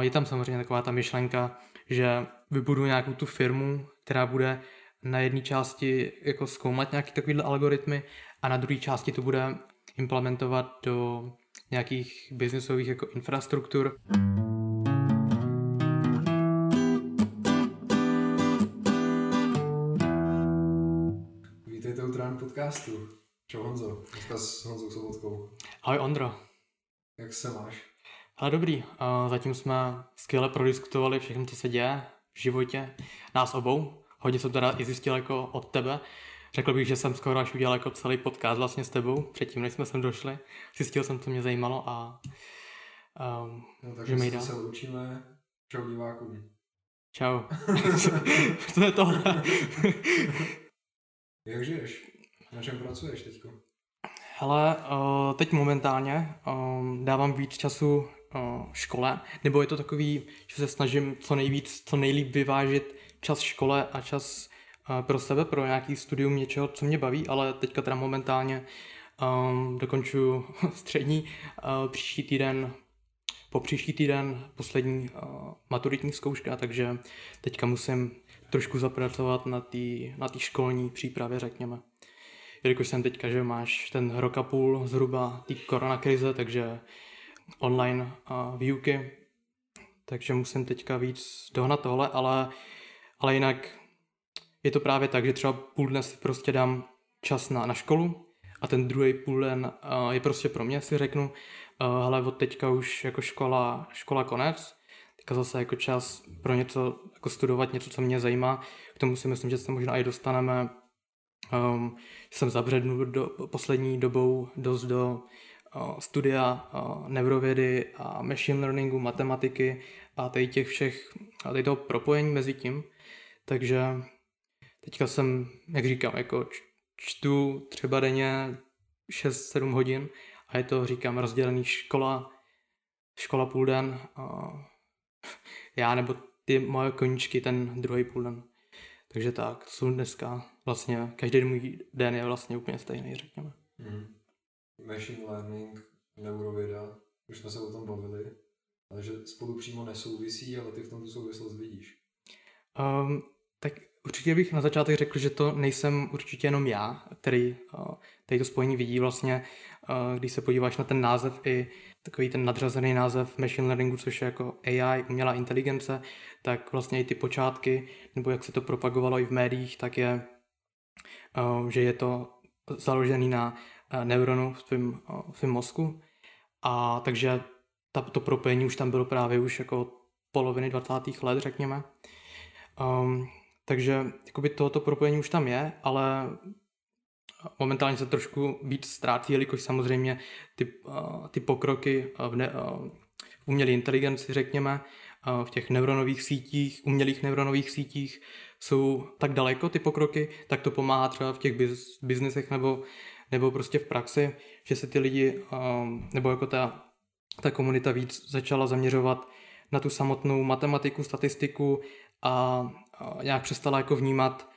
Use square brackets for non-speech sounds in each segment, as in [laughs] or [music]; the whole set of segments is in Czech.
je tam samozřejmě taková ta myšlenka, že vybudu nějakou tu firmu, která bude na jedné části jako zkoumat nějaký takovýhle algoritmy a na druhé části to bude implementovat do nějakých biznesových jako infrastruktur. Vítejte u Trán podcastu. Čau Honzo, dneska s Honzou Sobotkou. Ahoj Ondro. Jak se máš? Ale dobrý, zatím jsme skvěle prodiskutovali všechno, co se děje v životě nás obou. Hodně jsem teda i zjistil jako od tebe. Řekl bych, že jsem skoro až udělal jako celý podcast vlastně s tebou, předtím, než jsme sem došli. Zjistil jsem, co mě zajímalo a um, no, takže že se učíme. Čau divákům. Čau. [laughs] Co je tohle? Jak žiješ? Na čem pracuješ teďko? Hele, uh, teď momentálně um, dávám víc času škole, nebo je to takový, že se snažím co nejvíc, co nejlíp vyvážit čas škole a čas uh, pro sebe, pro nějaký studium něčeho, co mě baví, ale teďka teda momentálně um, dokončuju [laughs] střední, uh, příští týden po příští týden poslední uh, maturitní zkouška, takže teďka musím trošku zapracovat na té na školní přípravě, řekněme. Jelikož jsem teďka, že máš ten rok a půl zhruba té koronakrize, takže online výuky, takže musím teďka víc dohnat tohle, ale, ale jinak je to právě tak, že třeba půl dne si prostě dám čas na, na školu a ten druhý půl den je prostě pro mě, si řeknu, uh, hele, od teďka už jako škola, škola konec, teďka zase jako čas pro něco, jako studovat něco, co mě zajímá, k tomu si myslím, že se možná i dostaneme, um, jsem zabřednul do, poslední dobou dost do studia uh, neurovědy a machine learningu, matematiky a tady těch všech, a tady toho propojení mezi tím, takže teďka jsem, jak říkám, jako čtu třeba denně 6-7 hodin a je to, říkám, rozdělený škola, škola půl den, a [laughs] já nebo ty moje koníčky ten druhý půl den. Takže tak, jsou dneska vlastně, každý můj den je vlastně úplně stejný, řekněme. Hmm. Machine learning, neurověda, už jsme se o tom bavili, ale že spolu přímo nesouvisí, ale ty v tom tu souvislost vidíš. Um, tak Určitě bych na začátek řekl, že to nejsem určitě jenom já, který tady to spojení vidí vlastně, když se podíváš na ten název i takový ten nadřazený název machine learningu, což je jako AI, umělá inteligence, tak vlastně i ty počátky, nebo jak se to propagovalo i v médiích, tak je, že je to založený na neuronu v tvém, v tvém mozku. A takže ta, to propojení už tam bylo právě už jako poloviny 20. let, řekněme. Um, takže jakoby tohoto propojení už tam je, ale momentálně se trošku víc ztrácí, jelikož samozřejmě ty, ty pokroky v, ne, v umělé inteligenci, řekněme, v těch neuronových sítích, umělých neuronových sítích jsou tak daleko ty pokroky, tak to pomáhá třeba v těch biz, biznesech nebo, nebo prostě v praxi, že se ty lidi, nebo jako ta, ta komunita víc začala zaměřovat na tu samotnou matematiku, statistiku a nějak přestala jako vnímat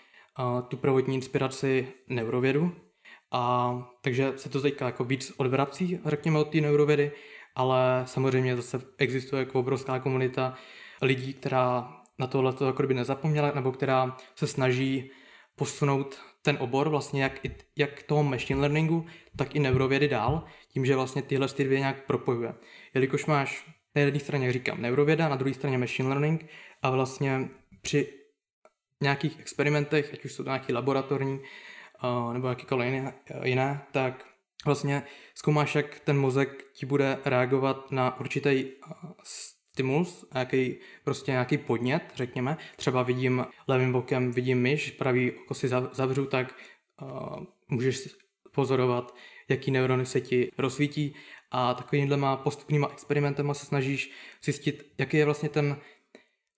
tu prvotní inspiraci neurovědu. A takže se to teďka jako víc odvrací, řekněme, od té neurovědy, ale samozřejmě zase existuje jako obrovská komunita lidí, která na tohle to jako by nezapomněla, nebo která se snaží posunout ten obor vlastně jak, jak toho machine learningu, tak i neurovědy dál, tím, že vlastně tyhle ty dvě nějak propojuje. Jelikož máš na jedné straně, jak říkám, neurověda, na druhé straně machine learning a vlastně při nějakých experimentech, ať už jsou to nějaký laboratorní uh, nebo jakýkoliv jiné, jiné, tak vlastně zkoumáš, jak ten mozek ti bude reagovat na určitý uh, stimulus, nějaký, prostě nějaký podnět, řekněme. Třeba vidím levým bokem, vidím myš, pravý oko si zavřu, tak uh, můžeš pozorovat, jaký neurony se ti rozsvítí a takovýmhle postupnýma experimentama se snažíš zjistit, jaký je vlastně ten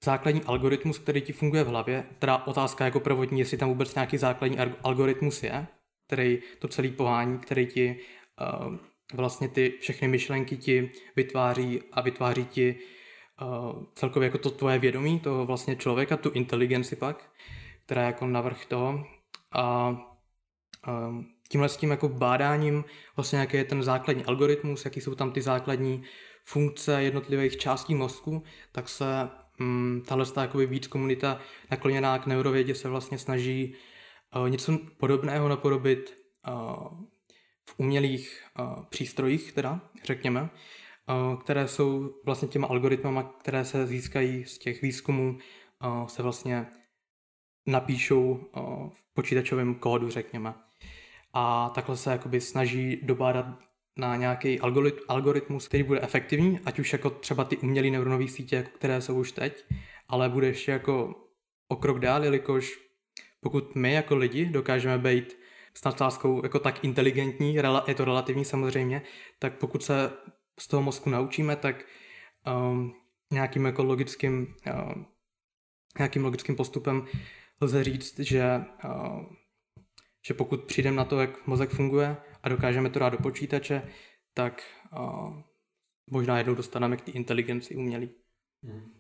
základní algoritmus, který ti funguje v hlavě, teda otázka jako prvotní, jestli tam vůbec nějaký základní algoritmus je, který to celý pohání, který ti uh, vlastně ty všechny myšlenky ti vytváří a vytváří ti celkově jako to tvoje vědomí, toho vlastně člověka, tu inteligenci pak, která je jako navrh toho. A uh, tímhle s tím jako bádáním vlastně jaký je ten základní algoritmus, jaký jsou tam ty základní funkce jednotlivých částí mozku, tak se mm, tahle jakoby víc komunita nakloněná k neurovědě se vlastně snaží uh, něco podobného napodobit uh, v umělých uh, přístrojích, teda, řekněme, které jsou vlastně těma algoritmama, které se získají z těch výzkumů, se vlastně napíšou v počítačovém kódu, řekněme. A takhle se jakoby snaží dobádat na nějaký algoritmus, který bude efektivní, ať už jako třeba ty umělé neuronové sítě, jako které jsou už teď, ale bude ještě jako o krok dál, jelikož pokud my jako lidi dokážeme být s jako tak inteligentní, je to relativní samozřejmě, tak pokud se z toho mozku naučíme, tak um, nějakým jako logickým, uh, nějakým logickým postupem lze říct, že, uh, že pokud přijdeme na to, jak mozek funguje a dokážeme to dát do počítače, tak uh, možná jednou dostaneme k té inteligenci umělý. Hmm.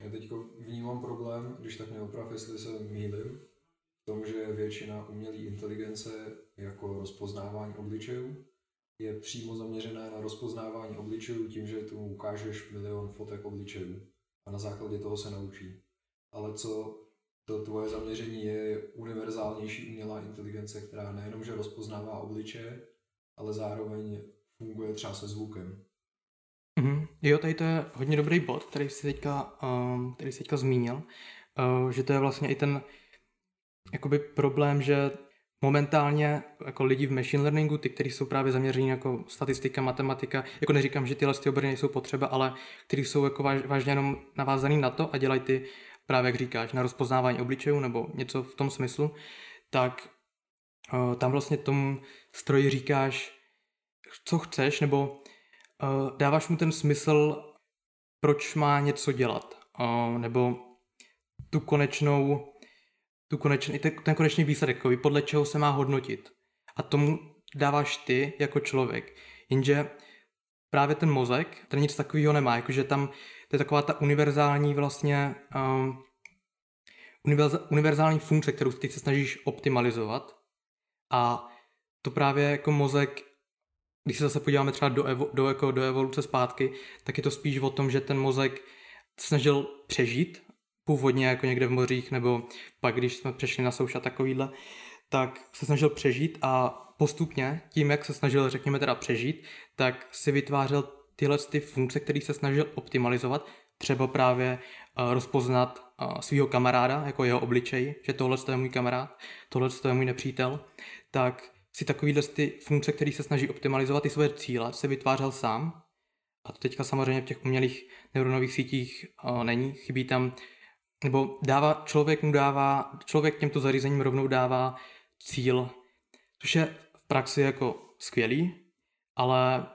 Já teď vnímám problém, když tak neoprav, jestli se mýlim, v tom, že většina umělé inteligence jako rozpoznávání obličejů je přímo zaměřená na rozpoznávání obličejů tím, že tu ukážeš milion fotek obličejů a na základě toho se naučí. Ale co to tvoje zaměření je univerzálnější umělá inteligence, která nejenom, že rozpoznává obličeje, ale zároveň funguje třeba se zvukem. Mm-hmm. Jo, tady to je hodně dobrý bod, který jsi teďka, um, který jsi teďka zmínil, uh, že to je vlastně i ten jakoby problém, že momentálně jako lidi v machine learningu, ty, kteří jsou právě zaměření jako statistika, matematika, jako neříkám, že tyhle ty obory nejsou potřeba, ale kteří jsou jako váž, vážně jenom navázaný na to a dělají ty právě jak říkáš, na rozpoznávání obličejů nebo něco v tom smyslu, tak uh, tam vlastně tomu stroji říkáš, co chceš, nebo uh, dáváš mu ten smysl, proč má něco dělat, uh, nebo tu konečnou, tu konečný, ten, ten konečný výsledek, podle čeho se má hodnotit. A tomu dáváš ty jako člověk. Jenže právě ten mozek, ten nic takového nemá, jakože tam to je taková ta univerzální vlastně um, univerzální funkce, kterou ty se snažíš optimalizovat a to právě jako mozek, když se zase podíváme třeba do, evo, do, jako do evoluce zpátky, tak je to spíš o tom, že ten mozek snažil přežít, původně jako někde v mořích, nebo pak, když jsme přešli na souša takovýhle, tak se snažil přežít a postupně, tím, jak se snažil, řekněme teda přežít, tak si vytvářel tyhle ty funkce, které se snažil optimalizovat, třeba právě uh, rozpoznat uh, svého kamaráda, jako jeho obličej, že tohle je můj kamarád, tohle je můj nepřítel, tak si takovýhle ty funkce, které se snaží optimalizovat ty svoje cíle, se vytvářel sám. A to teďka samozřejmě v těch umělých neuronových sítích uh, není, chybí tam, nebo dává, člověk mu dává, člověk těmto zařízením rovnou dává cíl, což je v praxi jako skvělý, ale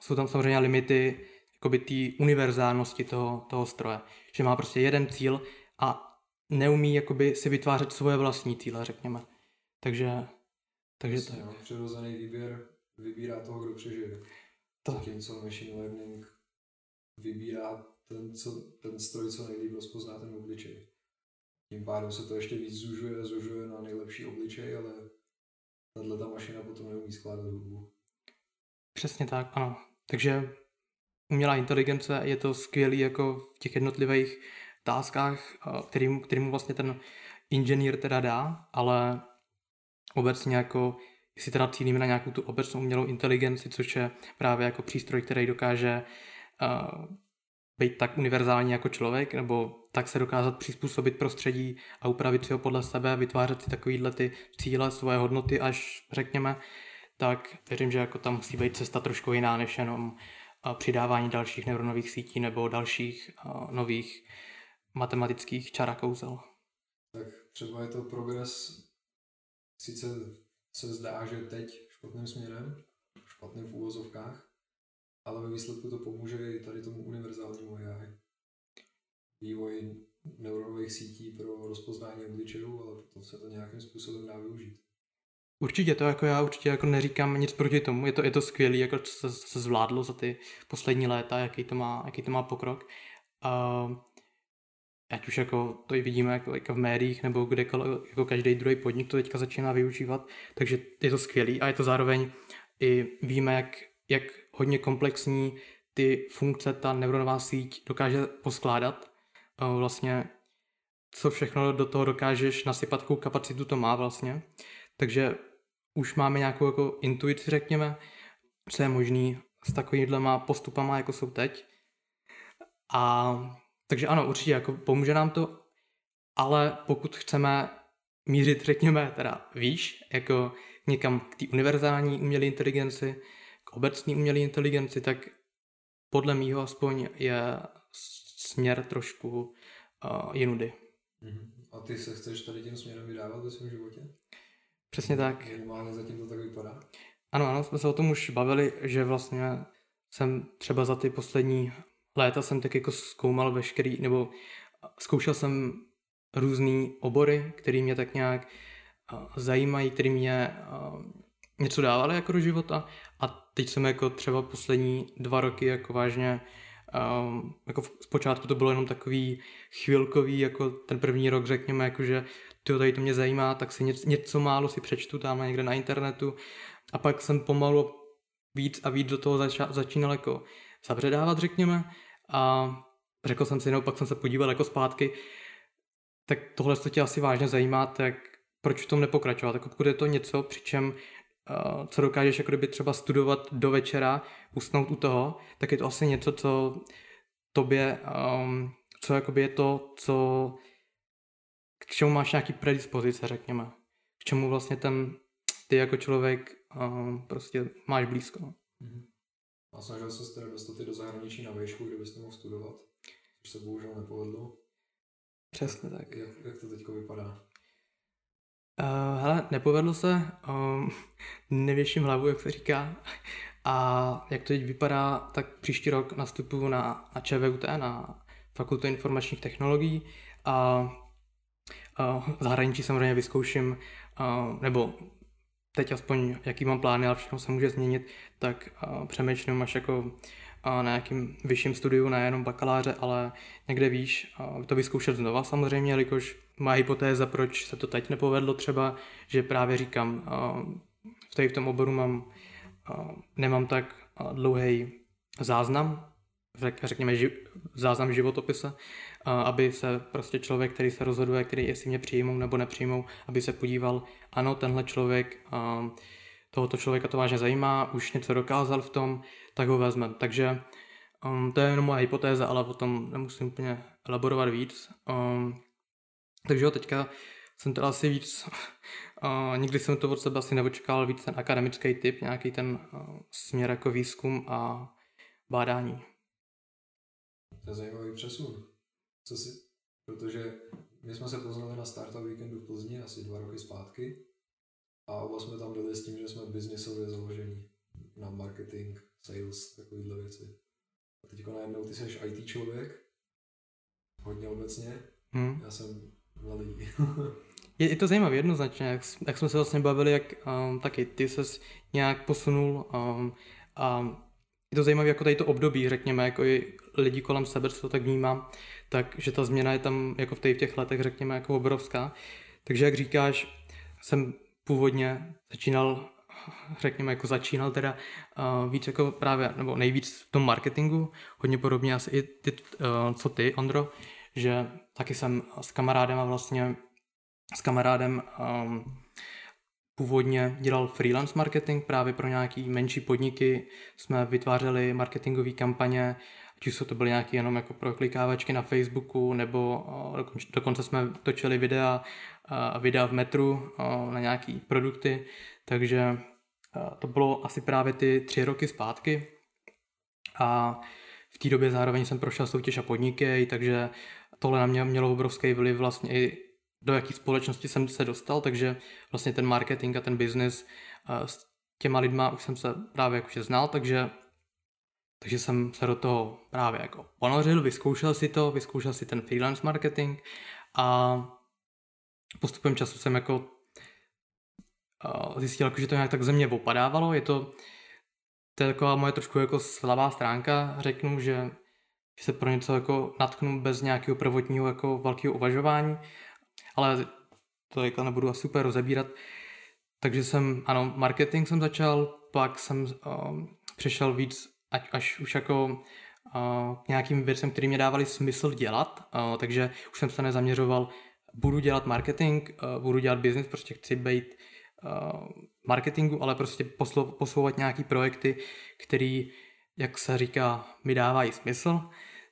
jsou tam samozřejmě limity jakoby té univerzálnosti toho, toho stroje. Že má prostě jeden cíl a neumí jakoby si vytvářet svoje vlastní cíle, řekněme. Takže, takže to je. No, přirozený výběr vybírá toho, kdo přežije. To. Zatímco machine learning vybírá ten, co, ten stroj, co nejlíp rozpozná ten obličej. Tím pádem se to ještě víc zužuje, zužuje na nejlepší obličej, ale tahle ta mašina potom neumí skládat hudbu. Přesně tak, ano. Takže umělá inteligence je to skvělý jako v těch jednotlivých táskách, kterým, kterým vlastně ten inženýr teda dá, ale obecně jako jestli teda cílíme na nějakou tu obecnou umělou inteligenci, což je právě jako přístroj, který dokáže uh, být tak univerzální jako člověk, nebo tak se dokázat přizpůsobit prostředí a upravit si ho podle sebe, vytvářet si takovýhle ty cíle, svoje hodnoty až řekněme tak věřím, že jako tam musí být cesta trošku jiná, než jenom přidávání dalších neuronových sítí nebo dalších nových matematických čar a kouzel. Tak třeba je to progres, sice se zdá, že teď špatným směrem, špatným v úvozovkách, ale ve výsledku to pomůže i tady tomu univerzálnímu AI. Vývoj neuronových sítí pro rozpoznání obličejů, ale to se to nějakým způsobem dá využít. Určitě to jako já určitě jako neříkám nic proti tomu, je to, je to skvělé, jako se, se zvládlo za ty poslední léta, jaký to má, jaký to má pokrok. Uh, ať už jako to i vidíme jako, jako v médiích nebo kdekoliv, jako každý druhý podnik to teďka začíná využívat, takže je to skvělý a je to zároveň i víme, jak, jak hodně komplexní ty funkce ta neuronová síť dokáže poskládat. Uh, vlastně co všechno do toho dokážeš nasypat, jakou kapacitu to má vlastně. Takže už máme nějakou jako intuici, řekněme, co je možný s takovýhlema postupama, jako jsou teď. A takže ano, určitě jako pomůže nám to, ale pokud chceme mířit, řekněme, teda výš, jako někam k té univerzální umělé inteligenci, k obecní umělé inteligenci, tak podle mýho aspoň je směr trošku uh, jinudy. Mm-hmm. A ty se chceš tady tím směrem vydávat ve svém životě? Přesně tak. Minimálně zatím to tak vypadá. Ano, ano, jsme se o tom už bavili, že vlastně jsem třeba za ty poslední léta jsem tak jako zkoumal veškerý, nebo zkoušel jsem různé obory, které mě tak nějak zajímají, které mě něco dávaly jako do života? A teď jsem jako třeba poslední dva roky jako vážně Um, jako zpočátku to bylo jenom takový chvilkový, jako ten první rok řekněme, jako že to tady to mě zajímá, tak si něco, něco málo si přečtu tam někde na internetu. A pak jsem pomalu víc a víc do toho zača, začínal jako zabředávat, řekněme. A řekl jsem si, no pak jsem se podíval jako zpátky, tak tohle to tě asi vážně zajímá, tak proč v tom nepokračovat? Tak pokud je to něco, přičem uh, co dokážeš jako kdyby třeba studovat do večera, usnout u toho, tak je to asi něco, co tobě, um, co jakoby je to, co k čemu máš nějaký predispozice, řekněme. K čemu vlastně ten, ty jako člověk um, prostě máš blízko. Mm-hmm. A snažil se teda dostat i do zahraničí na výšku, kde byste mohl studovat, což se bohužel nepovedlo. Přesně tak. Jak, jak to teď vypadá? Uh, hele, nepovedlo se, um, nevěším hlavu, jak se říká. A jak to teď vypadá, tak příští rok nastupuju na, na ČVUT, na Fakultu informačních technologií a uh, v zahraničí samozřejmě vyzkouším, uh, nebo teď aspoň jaký mám plány, ale všechno se může změnit, tak uh, přemýšlím až jako uh, na nějakým vyšším studiu, nejenom bakaláře, ale někde výš, uh, to vyzkoušet znova samozřejmě, jelikož má hypotéza, proč se to teď nepovedlo třeba, že právě říkám, v, tady v tom oboru mám, nemám tak dlouhý záznam, řekněme ži, záznam životopise, aby se prostě člověk, který se rozhoduje, který jestli mě přijmou nebo nepřijmou, aby se podíval, ano, tenhle člověk, tohoto člověka to vážně zajímá, už něco dokázal v tom, tak ho vezmeme. Takže um, to je jenom moje hypotéza, ale o tom nemusím úplně elaborovat víc. Um, takže jo, teďka jsem teda asi víc, [laughs] uh, nikdy jsem to od sebe asi neočekával víc ten akademický typ, nějaký ten uh, směr jako výzkum a bádání. To je zajímavý přesun. Co si, protože my jsme se poznali na Startup Weekendu v Plzni asi dva roky zpátky a oba jsme tam byli s tím, že jsme biznisově založení na marketing, sales, takovýhle věci. A teďko najednou ty jsi IT člověk, hodně obecně, hmm. já jsem [laughs] je, je to zajímavé jednoznačně, jak, jak jsme se vlastně bavili, jak um, taky ty ses nějak posunul um, a je to zajímavé jako tady to období, řekněme, jako i lidi kolem sebe, co to tak vnímám, takže ta změna je tam jako v těch letech, řekněme, jako obrovská. Takže jak říkáš, jsem původně začínal, řekněme, jako začínal teda uh, víc jako právě, nebo nejvíc v tom marketingu, hodně podobně asi i ty, uh, co ty, Ondro, že taky jsem s kamarádem a vlastně s kamarádem um, původně dělal freelance marketing právě pro nějaký menší podniky. Jsme vytvářeli marketingové kampaně, ať už to byly nějaké jenom jako proklikávačky na Facebooku, nebo uh, dokonce, jsme točili videa, uh, videa v metru uh, na nějaké produkty, takže to bylo asi právě ty tři roky zpátky. A v té době zároveň jsem prošel soutěž a podniky, takže tohle na mě mělo obrovský vliv vlastně i do jaký společnosti jsem se dostal, takže vlastně ten marketing a ten business s těma lidma už jsem se právě jakože znal, takže takže jsem se do toho právě jako ponořil, vyzkoušel si to, vyzkoušel si ten freelance marketing a postupem času jsem jako zjistil, jako, že to nějak tak ze mě opadávalo. Je to, to je taková moje trošku jako slabá stránka, řeknu, že že se pro něco jako natknu bez nějakého prvotního jako velkého uvažování, ale to jako nebudu asi super rozebírat. Takže jsem, ano, marketing jsem začal, pak jsem um, přešel víc ať, až už jako uh, k nějakým věcem, které mě dávali smysl dělat, uh, takže už jsem se nezaměřoval, budu dělat marketing, uh, budu dělat business, prostě chci být uh, marketingu, ale prostě poslo, posouvat nějaký projekty, který, jak se říká, mi dávají smysl.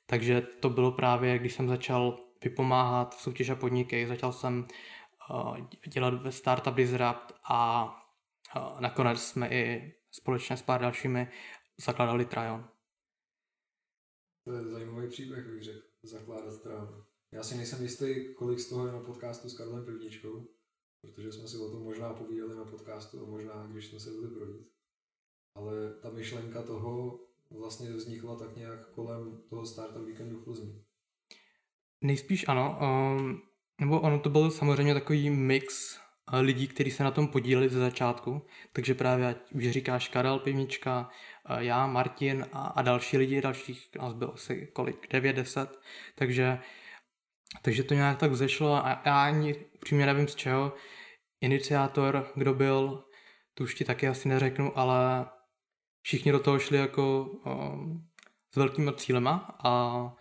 Takže to bylo právě, když jsem začal vypomáhat v soutěž a podniky, začal jsem uh, dělat ve Startup Disrupt a uh, nakonec jsme i společně s pár dalšími zakladali Tryon. To je zajímavý příběh, bych řekl, zakládat Tryon. Já si nejsem jistý, kolik z toho je na podcastu s Karlem Pivničkou, protože jsme si o tom možná povídali na podcastu a možná, když jsme se byli projít. Ale ta myšlenka toho vlastně vznikla tak nějak kolem toho Startup Weekendu v Plzni. Nejspíš ano, um, nebo ono to byl samozřejmě takový mix uh, lidí, kteří se na tom podíleli ze začátku, takže právě, ať už říkáš Karel Pivnička, uh, já, Martin a, a další lidi, dalších nás bylo asi kolik, 9-10, takže, takže to nějak tak zešlo a já ani upřímně nevím z čeho, iniciátor, kdo byl, tu už ti taky asi neřeknu, ale všichni do toho šli jako um, s velkýma cílema a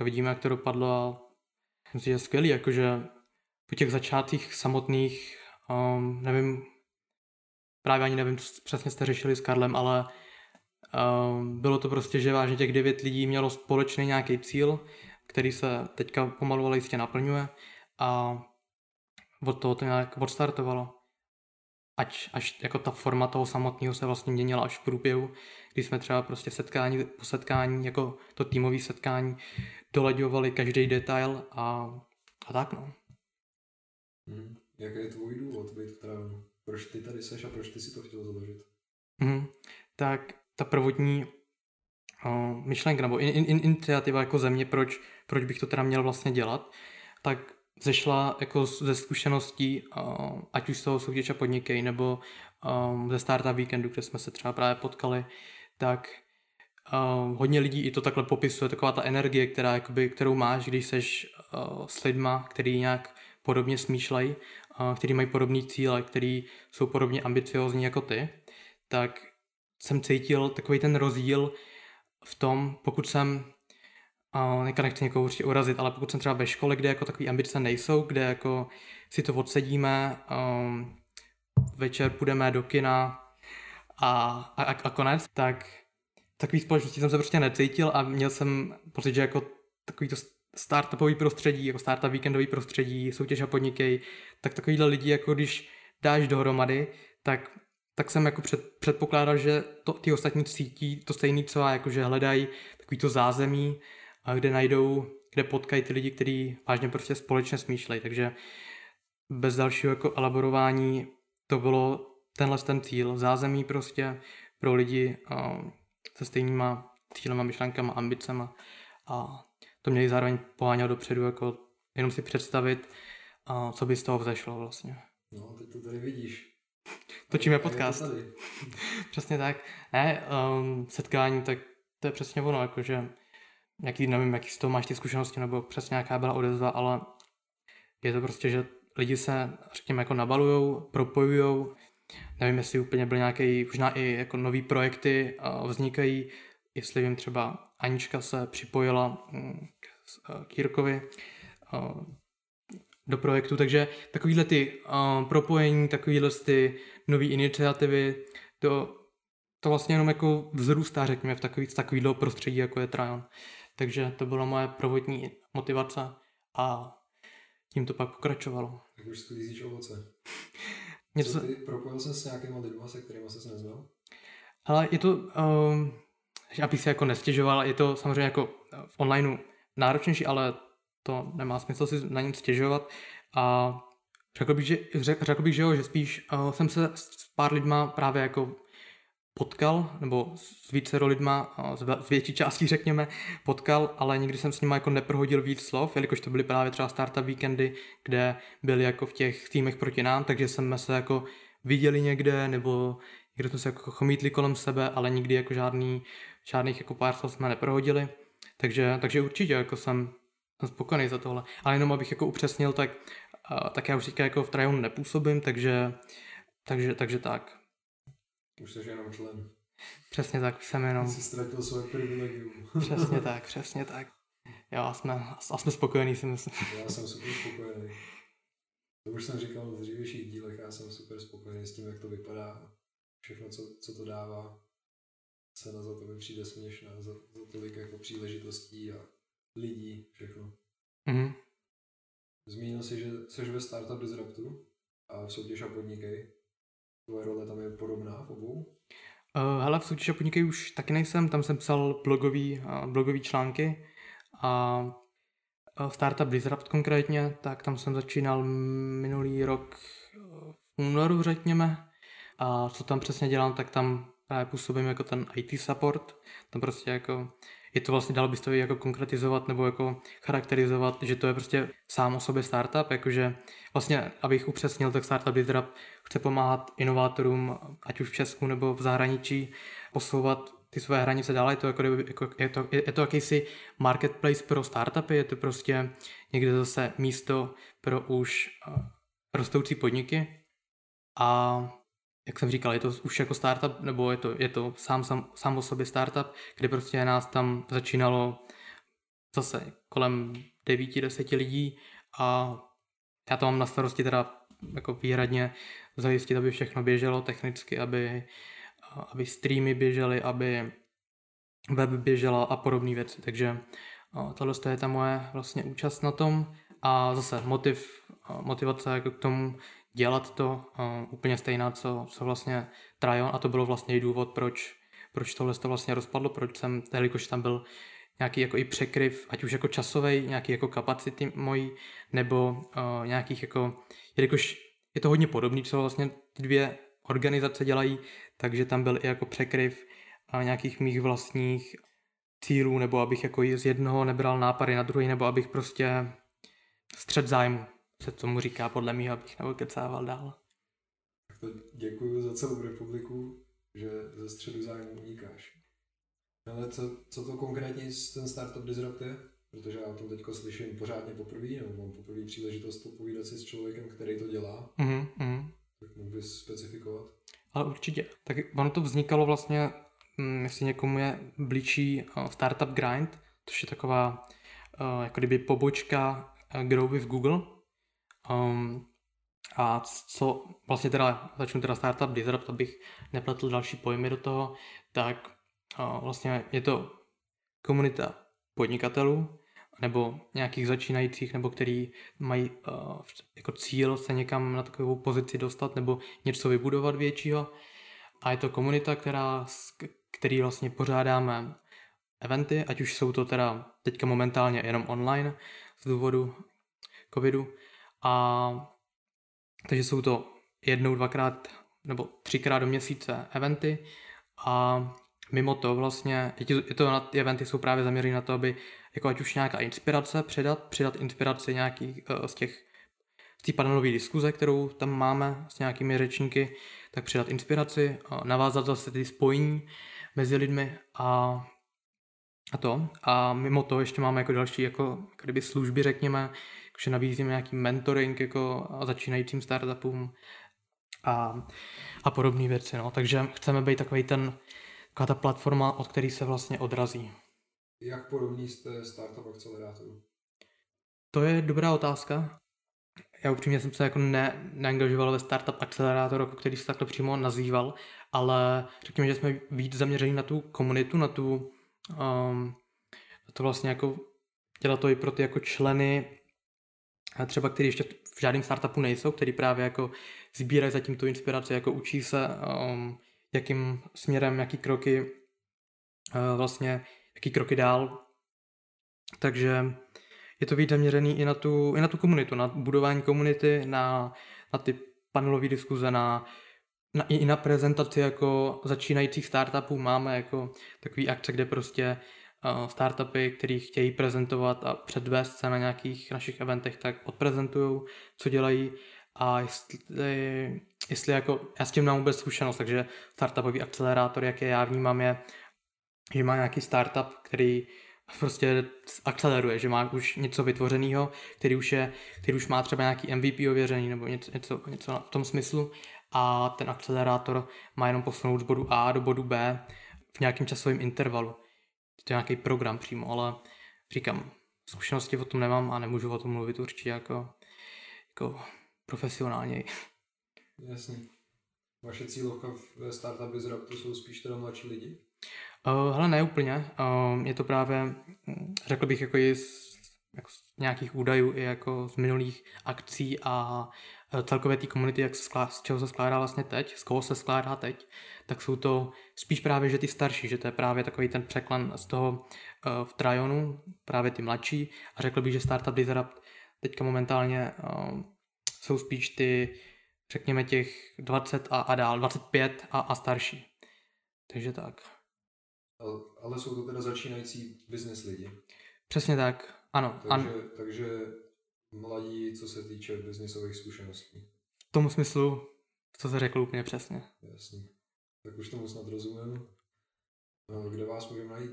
vidíme, jak to dopadlo a myslím si, že je skvělý, jakože po těch začátcích samotných, um, nevím, právě ani nevím, co přesně jste řešili s Karlem, ale um, bylo to prostě, že vážně těch devět lidí mělo společný nějaký cíl, který se teďka pomalu ale jistě naplňuje a od toho to nějak odstartovalo. Ať až jako ta forma toho samotného se vlastně měnila až v průběhu, kdy jsme třeba prostě setkání po setkání, jako to týmové setkání, doleďovali každý detail a, a tak no. Hmm. Jaký je tvůj důvod být v Travenu? Proč ty tady seš a proč ty si to chtěl založit? Hmm. Tak ta prvotní uh, myšlenka nebo in, in, in, iniciativa jako země, proč, proč bych to teda měl vlastně dělat, tak zešla jako ze zkušeností, ať už z toho soutěže podnikej, nebo ze Startup Weekendu, kde jsme se třeba právě potkali, tak hodně lidí i to takhle popisuje, taková ta energie, která, jakoby, kterou máš, když seš s lidma, který nějak podobně smýšlejí, který mají podobné cíle, který jsou podobně ambiciozní jako ty, tak jsem cítil takový ten rozdíl v tom, pokud jsem a teďka nechci někoho určitě urazit, ale pokud jsem třeba ve škole, kde jako takové ambice nejsou, kde jako si to odsedíme, um, večer půjdeme do kina a, a, a konec, tak takový společnosti jsem se prostě necítil a měl jsem pocit, že jako takový to startupový prostředí, jako startup víkendový prostředí, soutěž a podnikej, tak takovýhle lidi, jako když dáš dohromady, tak, tak jsem jako před, předpokládal, že to, ty ostatní cítí to stejné, co já, jako že hledají takový to zázemí, a kde najdou, kde potkají ty lidi, kteří vážně prostě společně smýšlejí. Takže bez dalšího jako elaborování to bylo tenhle ten cíl, zázemí prostě pro lidi se stejnýma cílema, myšlenkama, ambicema a to mě zároveň pohánělo dopředu, jako jenom si představit, a co by z toho vzešlo vlastně. No, teď to tady vidíš. Točíme podcast. [laughs] přesně tak. Ne, um, setkání, tak to je přesně ono, jakože jaký, nevím, jaký z toho máš ty zkušenosti, nebo přesně nějaká byla odezva, ale je to prostě, že lidi se, řekněme, jako nabalujou, propojujou, nevím, jestli úplně byly nějaké, možná i jako nový projekty vznikají, jestli vím, třeba Anička se připojila mm, k Jirkovi do projektu, takže takovýhle ty propojení, takovýhle ty nové iniciativy, to, to vlastně jenom jako vzrůstá, řekněme, v takový, v takovýhle prostředí, jako je Trajan. Takže to byla moje prvotní motivace a tím to pak pokračovalo. Jak už sklízíš ovoce. [laughs] Něco... Co ty, propojil se s nějakýma lidma, se kterými se neznal? Ale je to, um, abych se jako nestěžoval, je to samozřejmě jako v onlineu náročnější, ale to nemá smysl si na nic stěžovat. A řekl bych, že, řekl bych, že jo, že spíš uh, jsem se s pár lidma právě jako potkal, nebo s více lidma, z větší částí řekněme, potkal, ale nikdy jsem s nimi jako neprohodil víc slov, jelikož to byly právě třeba startup víkendy, kde byli jako v těch týmech proti nám, takže jsme se jako viděli někde, nebo někde jsme se jako chomítli kolem sebe, ale nikdy jako žádný, žádných jako pár slov jsme neprohodili. Takže, takže určitě jako jsem, jsem spokojený za tohle. Ale jenom abych jako upřesnil, tak, tak já už říkám jako v Trajonu nepůsobím, takže, takže, takže tak. Už jsi jenom člen. Přesně tak, jsem jenom... Jsi ztratil své privilegium. [laughs] přesně tak, přesně tak. Jo, a jsme, a jsme spokojení, si myslím. [laughs] Já jsem super spokojený. To už jsem říkal v dřívějších dílech, já jsem super spokojený s tím, jak to vypadá. Všechno, co, co to dává. Cena za to mi přijde směšná, za, za tolik jako příležitostí a lidí, všechno. Mhm. Zmínil jsi, že jsi ve Startup Disruptu a v soutěž a podnikej. Tvoje role tam je podobná v obou? Uh, hele, v soutěž a podnikej už taky nejsem, tam jsem psal blogový, uh, blogový články a uh, Startup Disrupt konkrétně, tak tam jsem začínal minulý rok v únoru, řekněme. A co tam přesně dělám, tak tam právě působím jako ten IT support. Tam prostě jako je to vlastně, dalo by to jako konkretizovat nebo jako charakterizovat, že to je prostě sám o sobě startup, jakože vlastně, abych upřesnil, tak Startup Disrupt chce pomáhat inovátorům, ať už v Česku nebo v zahraničí, posouvat ty své hranice dále, je to, jako, jako, je to, je to jakýsi marketplace pro startupy, je to prostě někde zase místo pro už uh, rostoucí podniky. A jak jsem říkal, je to už jako startup, nebo je to, je to sám, sám, sám o sobě startup, kde prostě nás tam začínalo zase kolem 9-10 lidí a já to mám na starosti teda jako výhradně zajistit, aby všechno běželo technicky, aby, aby streamy běžely, aby web běžela a podobné věci. Takže tohle je ta moje vlastně účast na tom a zase motiv, motivace jako k tomu dělat to uh, úplně stejná, co, co vlastně Tryon a to bylo vlastně i důvod, proč, proč tohle to vlastně rozpadlo, proč jsem, jelikož tam byl nějaký jako i překryv, ať už jako časový, nějaký jako kapacity mojí, nebo uh, nějakých jako, jelikož je to hodně podobný, co vlastně ty dvě organizace dělají, takže tam byl i jako překryv uh, nějakých mých vlastních cílů, nebo abych jako z jednoho nebral nápady na druhý, nebo abych prostě střed zájmu se tomu říká podle mě, abych kecával dál. Děkuji za celou republiku, že ze středu zájmu unikáš. Ale co, co to konkrétně ten Startup Disrupt je? Protože já to teďko slyším pořádně poprvé, nebo mám poprvé příležitost popovídat si s člověkem, který to dělá. Mm-hmm. Tak mohl bys specifikovat? Ale určitě. Tak ono to vznikalo vlastně, hm, jestli někomu je blížší uh, Startup Grind, což je taková uh, jako kdyby pobočka uh, Grow with Google, Um, a co vlastně teda, začnu teda Startup Disrupt, abych nepletl další pojmy do toho, tak uh, vlastně je to komunita podnikatelů, nebo nějakých začínajících, nebo který mají uh, jako cíl se někam na takovou pozici dostat, nebo něco vybudovat většího. A je to komunita, která, který vlastně pořádáme eventy, ať už jsou to teda teďka momentálně jenom online z důvodu covidu, a takže jsou to jednou, dvakrát nebo třikrát do měsíce eventy a mimo to vlastně, je to, ty eventy jsou právě zaměřené na to, aby jako ať už nějaká inspirace předat, přidat inspiraci nějaký uh, z těch z té panelové diskuze, kterou tam máme s nějakými řečníky, tak přidat inspiraci, uh, navázat zase ty spojení mezi lidmi a, a to. A mimo to ještě máme jako další jako kdyby služby, řekněme, že nabízíme nějaký mentoring jako začínajícím startupům a, a podobné věci. No. Takže chceme být takový ten, taková ta platforma, od který se vlastně odrazí. Jak podobný jste startup akcelerátoru? To je dobrá otázka. Já upřímně jsem se jako ne, neangažoval ve startup akcelerátoru, jako který se takto přímo nazýval, ale řekněme, že jsme víc zaměření na tu komunitu, na tu um, na to vlastně jako dělat to i pro ty jako členy třeba který ještě v žádném startupu nejsou, který právě jako sbírají zatím tu inspiraci, jako učí se, um, jakým směrem, jaký kroky uh, vlastně, jaký kroky dál. Takže je to víc zaměřený i na tu, i na tu komunitu, na budování komunity, na, na ty panelové diskuze, na, na, i na prezentaci jako začínajících startupů máme jako takový akce, kde prostě startupy, který chtějí prezentovat a předvést se na nějakých našich eventech, tak odprezentují, co dělají a jestli, jestli jako, já s tím mám vůbec zkušenost, takže startupový akcelerátor, jak je já vnímám, je, že má nějaký startup, který prostě akceleruje, že má už něco vytvořeného, který už, je, který už má třeba nějaký MVP ověřený nebo něco, něco, něco v tom smyslu a ten akcelerátor má jenom posunout z bodu A do bodu B v nějakém časovém intervalu. To je nějaký program přímo, ale říkám, zkušenosti o tom nemám a nemůžu o tom mluvit určitě jako, jako profesionálně. Jasně. Vaše cílovka ve Startup to jsou spíš teda mladší lidi? Uh, hele, ne úplně. Uh, je to právě, hm, řekl bych, jako z, jako nějakých údajů i jako z minulých akcí a uh, celkové té komunity, jak se skládá, z čeho se skládá vlastně teď, z koho se skládá teď, tak jsou to spíš právě, že ty starší, že to je právě takový ten překlen z toho uh, v Trajonu, právě ty mladší a řekl bych, že Startup Disrupt teďka momentálně uh, jsou spíš ty, řekněme těch 20 a, a dál, 25 a, a starší. Takže tak. Ale jsou to teda začínající business lidi. Přesně tak, ano. Takže, an... takže mladí, co se týče biznisových zkušeností. V tom smyslu, co se řekl úplně přesně. Jasně. Tak už tomu snad rozumím. No, kde vás můžeme najít?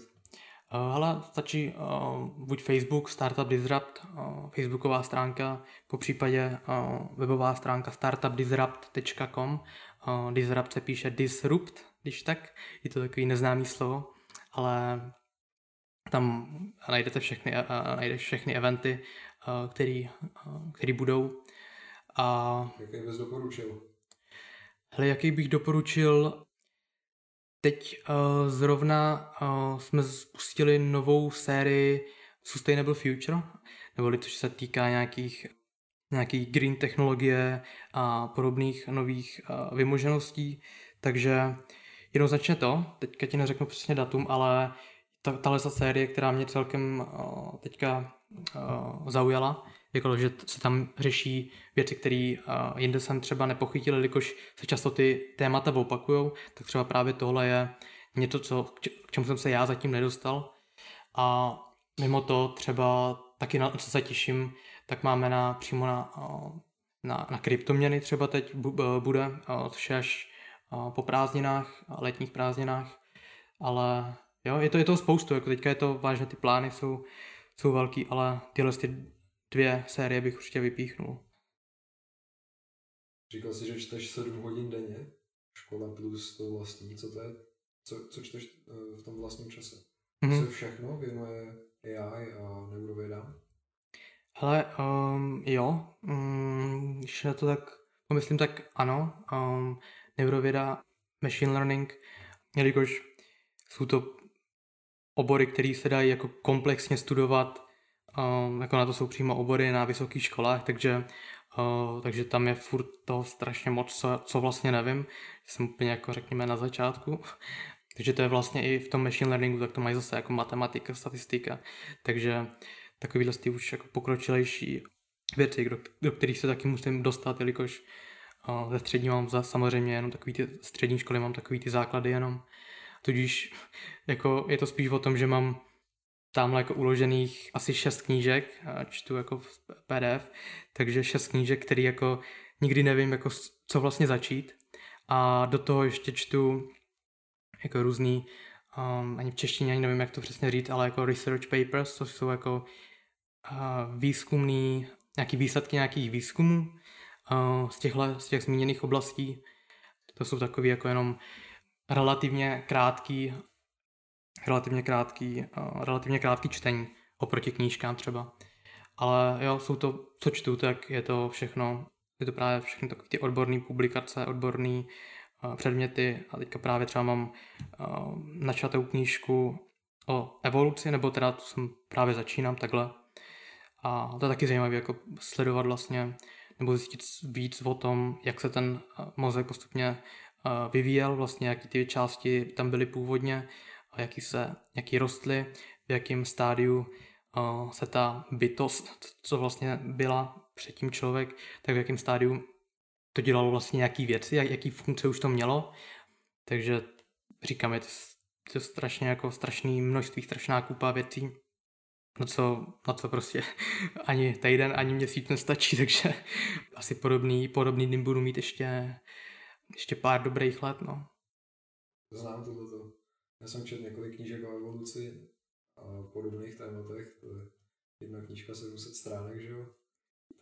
Uh, hele, stačí uh, buď Facebook, Startup Disrupt, uh, facebooková stránka, po případě uh, webová stránka startupdisrupt.com. Uh, disrupt se píše disrupt, když tak, je to takový neznámý slovo ale tam najdete všechny, najdeš všechny eventy, který, který budou. A... Jaký bys doporučil? Hele, jaký bych doporučil? Teď uh, zrovna uh, jsme spustili novou sérii Sustainable Future, neboli což se týká nějakých nějaký green technologie a podobných nových uh, vymožeností. Takže Jednoznačně to, teďka ti neřeknu přesně datum, ale ta, série, která mě celkem uh, teďka uh, zaujala, jako že se tam řeší věci, které uh, jinde jsem třeba nepochytil, jelikož se často ty témata opakují, tak třeba právě tohle je něco, co, k čemu jsem se já zatím nedostal. A mimo to třeba taky na co se těším, tak máme na, přímo na, na, na kryptoměny třeba teď bude, což je až po prázdninách, letních prázdninách, ale jo, je to, je to spoustu, jako teďka je to vážně, ty plány jsou, jsou velký, ale tyhle ty dvě série bych určitě vypíchnul. Říkal jsi, že čteš 7 hodin denně, škola plus to vlastní, co to je, co, co čteš eh, v tom vlastním čase? Mm-hmm. Se všechno věnuje AI a neurovědám? Hele, um, jo, um, když na to tak pomyslím, tak ano. Um, neurověda, machine learning, jelikož jsou to obory, které se dají jako komplexně studovat, um, jako na to jsou přímo obory na vysokých školách, takže, uh, takže tam je furt toho strašně moc, co, co vlastně nevím, jsem úplně jako řekněme na začátku, [laughs] takže to je vlastně i v tom machine learningu, tak to mají zase jako matematika, statistika, takže takovýhle ty už jako pokročilejší věci, do, do kterých se taky musím dostat, jelikož a ve střední mám za, samozřejmě jenom takový ty střední školy, mám takový ty základy jenom. Tudíž jako je to spíš o tom, že mám tamhle jako uložených asi šest knížek, čtu jako v PDF, takže šest knížek, který jako nikdy nevím, jako co vlastně začít. A do toho ještě čtu jako různý, um, ani v češtině ani nevím, jak to přesně říct, ale jako research papers, což jsou jako uh, výzkumný, nějaký výsledky nějakých výzkumů, z, těchhle, z těch zmíněných oblastí. To jsou takový jako jenom relativně krátký, relativně krátký, relativně krátký čtení oproti knížkám třeba. Ale jo, jsou to, co čtu, tak je to všechno, je to právě všechno takové ty odborné publikace, odborné předměty a teďka právě třeba mám načatou knížku o evoluci, nebo teda to jsem právě začínám takhle. A to je taky zajímavé, jako sledovat vlastně nebo zjistit víc o tom, jak se ten eh, mozek postupně eh, vyvíjel, vlastně jaký ty části tam byly původně, jaký, se, jaký rostly, v jakém stádiu se ta bytost, co vlastně byla předtím člověk, tak v jakém stádiu to dělalo vlastně nějaký věci, jaký funkce už to mělo. Takže říkám, je to, to strašně jako strašný množství, strašná kupa věcí, na co, na co prostě [laughs] ani týden, ani měsíc nestačí, [laughs] takže asi podobný, podobný dny budu mít ještě, ještě pár dobrých let, no. Znám tohleto. Já jsem četl několik knížek o evoluci a podobných tématech, to je jedna knížka 700 stránek, že jo?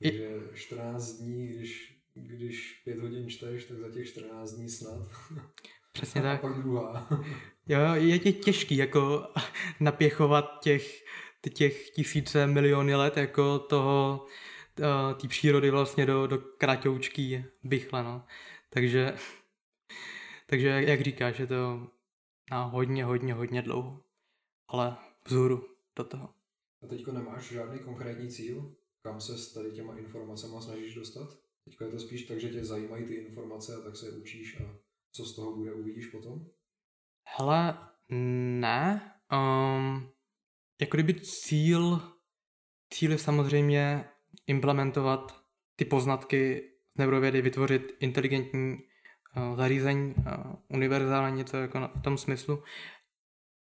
Takže 14 dní, když když pět hodin čteš, tak za těch 14 dní snad. [laughs] Přesně tak. A pak druhá. [laughs] Jo, je tě těžký jako [laughs] napěchovat těch, těch tisíce, miliony let jako toho, eh, té přírody vlastně do, do kratoučký bychle, no. Takže, [laughs] takže jak říkáš, je to na hodně, hodně, hodně dlouho. Ale vzhůru do toho. A teďko nemáš žádný konkrétní cíl, kam se s tady těma informacemi snažíš dostat? Teďko je to spíš tak, že tě zajímají ty informace a tak se je učíš a co z toho bude, uvidíš potom? Hele, ne. Um, jako kdyby cíl, cíl je samozřejmě implementovat ty poznatky neurovědy, vytvořit inteligentní uh, zařízení, uh, univerzální něco jako na, v tom smyslu.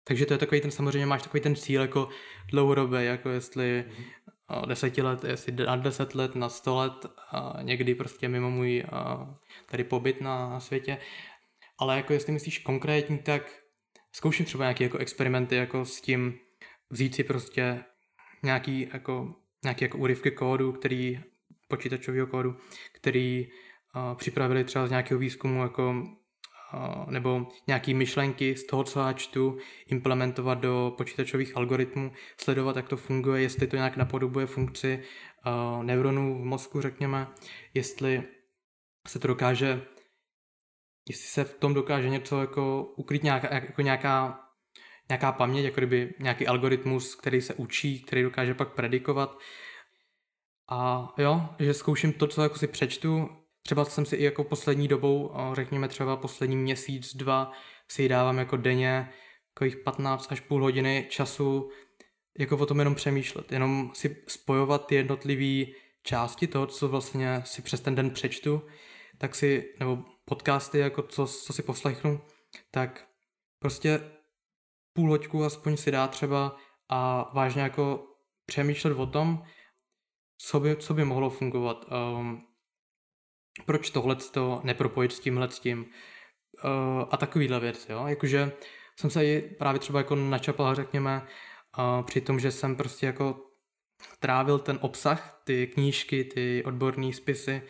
Takže to je takový ten, samozřejmě máš takový ten cíl jako dlouhodobý, jako jestli mm-hmm. deseti let, jestli na deset let, na sto let, a někdy prostě mimo můj tady pobyt na světě. Ale jako jestli myslíš konkrétní, tak zkouším třeba nějaké jako experimenty jako s tím vzít si prostě nějaký jako, nějaký jako úryvky kódu, který počítačového kódu, který uh, připravili třeba z nějakého výzkumu jako nebo nějaké myšlenky z toho, co já čtu, implementovat do počítačových algoritmů, sledovat, jak to funguje, jestli to nějak napodobuje funkci uh, neuronů v mozku, řekněme, jestli se to dokáže, jestli se v tom dokáže něco jako ukryt nějaká, jako nějaká, nějaká paměť, jako kdyby nějaký algoritmus, který se učí, který dokáže pak predikovat. A jo, že zkouším to, co jako si přečtu, Třeba jsem si i jako poslední dobou, řekněme třeba poslední měsíc, dva, si dávám jako denně takových 15 až půl hodiny času jako o tom jenom přemýšlet, jenom si spojovat ty jednotlivé části toho, co vlastně si přes ten den přečtu, tak si, nebo podcasty, jako co, co si poslechnu, tak prostě půl hoďku aspoň si dá třeba a vážně jako přemýšlet o tom, co by, co by mohlo fungovat. Um, proč tohle to nepropojit s tímhle s tím uh, a takovýhle věc, jo, jakože jsem se i právě třeba jako načapal, řekněme, uh, při tom, že jsem prostě jako trávil ten obsah, ty knížky, ty odborné spisy,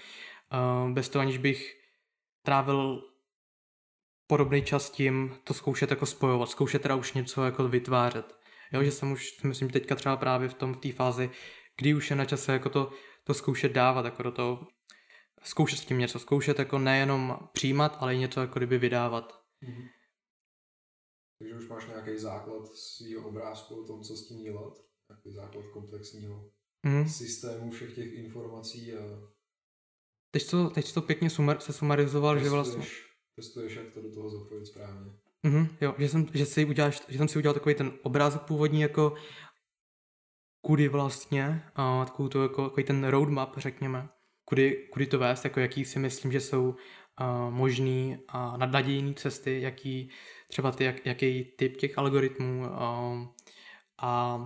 uh, bez toho aniž bych trávil podobný čas tím to zkoušet jako spojovat, zkoušet teda už něco jako vytvářet. Jo, že jsem už, myslím, teďka třeba právě v tom, v té fázi, kdy už je na čase jako to, to zkoušet dávat jako do toho zkoušet s tím něco, zkoušet jako nejenom přijímat, ale i něco jako kdyby vydávat. Mm-hmm. Takže už máš nějaký základ svého obrázku o tom, co s tím dělat, nějaký základ komplexního mm-hmm. systému všech těch informací a Teď to, teď to pěkně sumar, se sumarizoval, testuješ, že vlastně... Testuješ, jak to do toho zapojit správně. Mm-hmm, jo, že jsem, že, si uděláš, že jsem si udělal takový ten obrázek původní, jako kudy vlastně, takovou to jako, takový ten roadmap, řekněme kudy, kudy to vést, jako jaký si myslím, že jsou uh, možný a nadnadějný cesty, jaký třeba ty, jak, jaký typ těch algoritmů uh, a